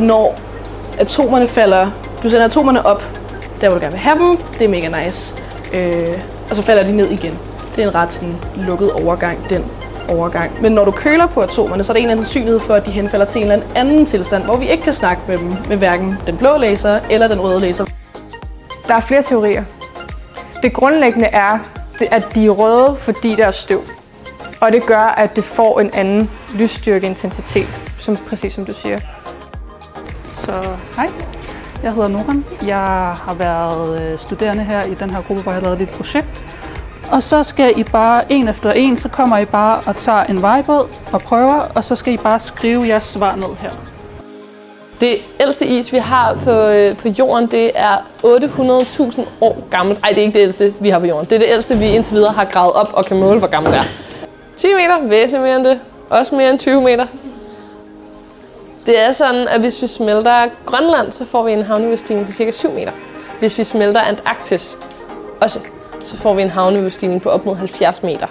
når atomerne falder, du sender atomerne op, der hvor du gerne vil have dem, det er mega nice. Øh, og så falder de ned igen. Det er en ret sådan, lukket overgang, den overgang. Men når du køler på atomerne, så er der en eller anden sandsynlighed for, at de henfalder til en eller anden tilstand, hvor vi ikke kan snakke med dem, med hverken den blå laser eller den røde laser. Der er flere teorier. Det grundlæggende er, at de er røde, fordi der er støv. Og det gør, at det får en anden lysstyrke intensitet, som, præcis som du siger. Så hej, jeg hedder Noran. Jeg har været øh, studerende her i den her gruppe, hvor jeg har lavet et projekt. Og så skal I bare, en efter en, så kommer I bare og tager en vejbåd og prøver, og så skal I bare skrive jeres svar ned her. Det ældste is, vi har på, øh, på jorden, det er 800.000 år gammelt. Nej, det er ikke det ældste, vi har på jorden. Det er det ældste, vi indtil videre har gravet op og kan måle, hvor gammelt det er. 10 meter, væsentligt mere end det. Også mere end 20 meter. Det er sådan, at hvis vi smelter Grønland, så får vi en havniveaustigning på cirka 7 meter. Hvis vi smelter Antarktis, også, så får vi en havniveaustigning på op mod 70 meter.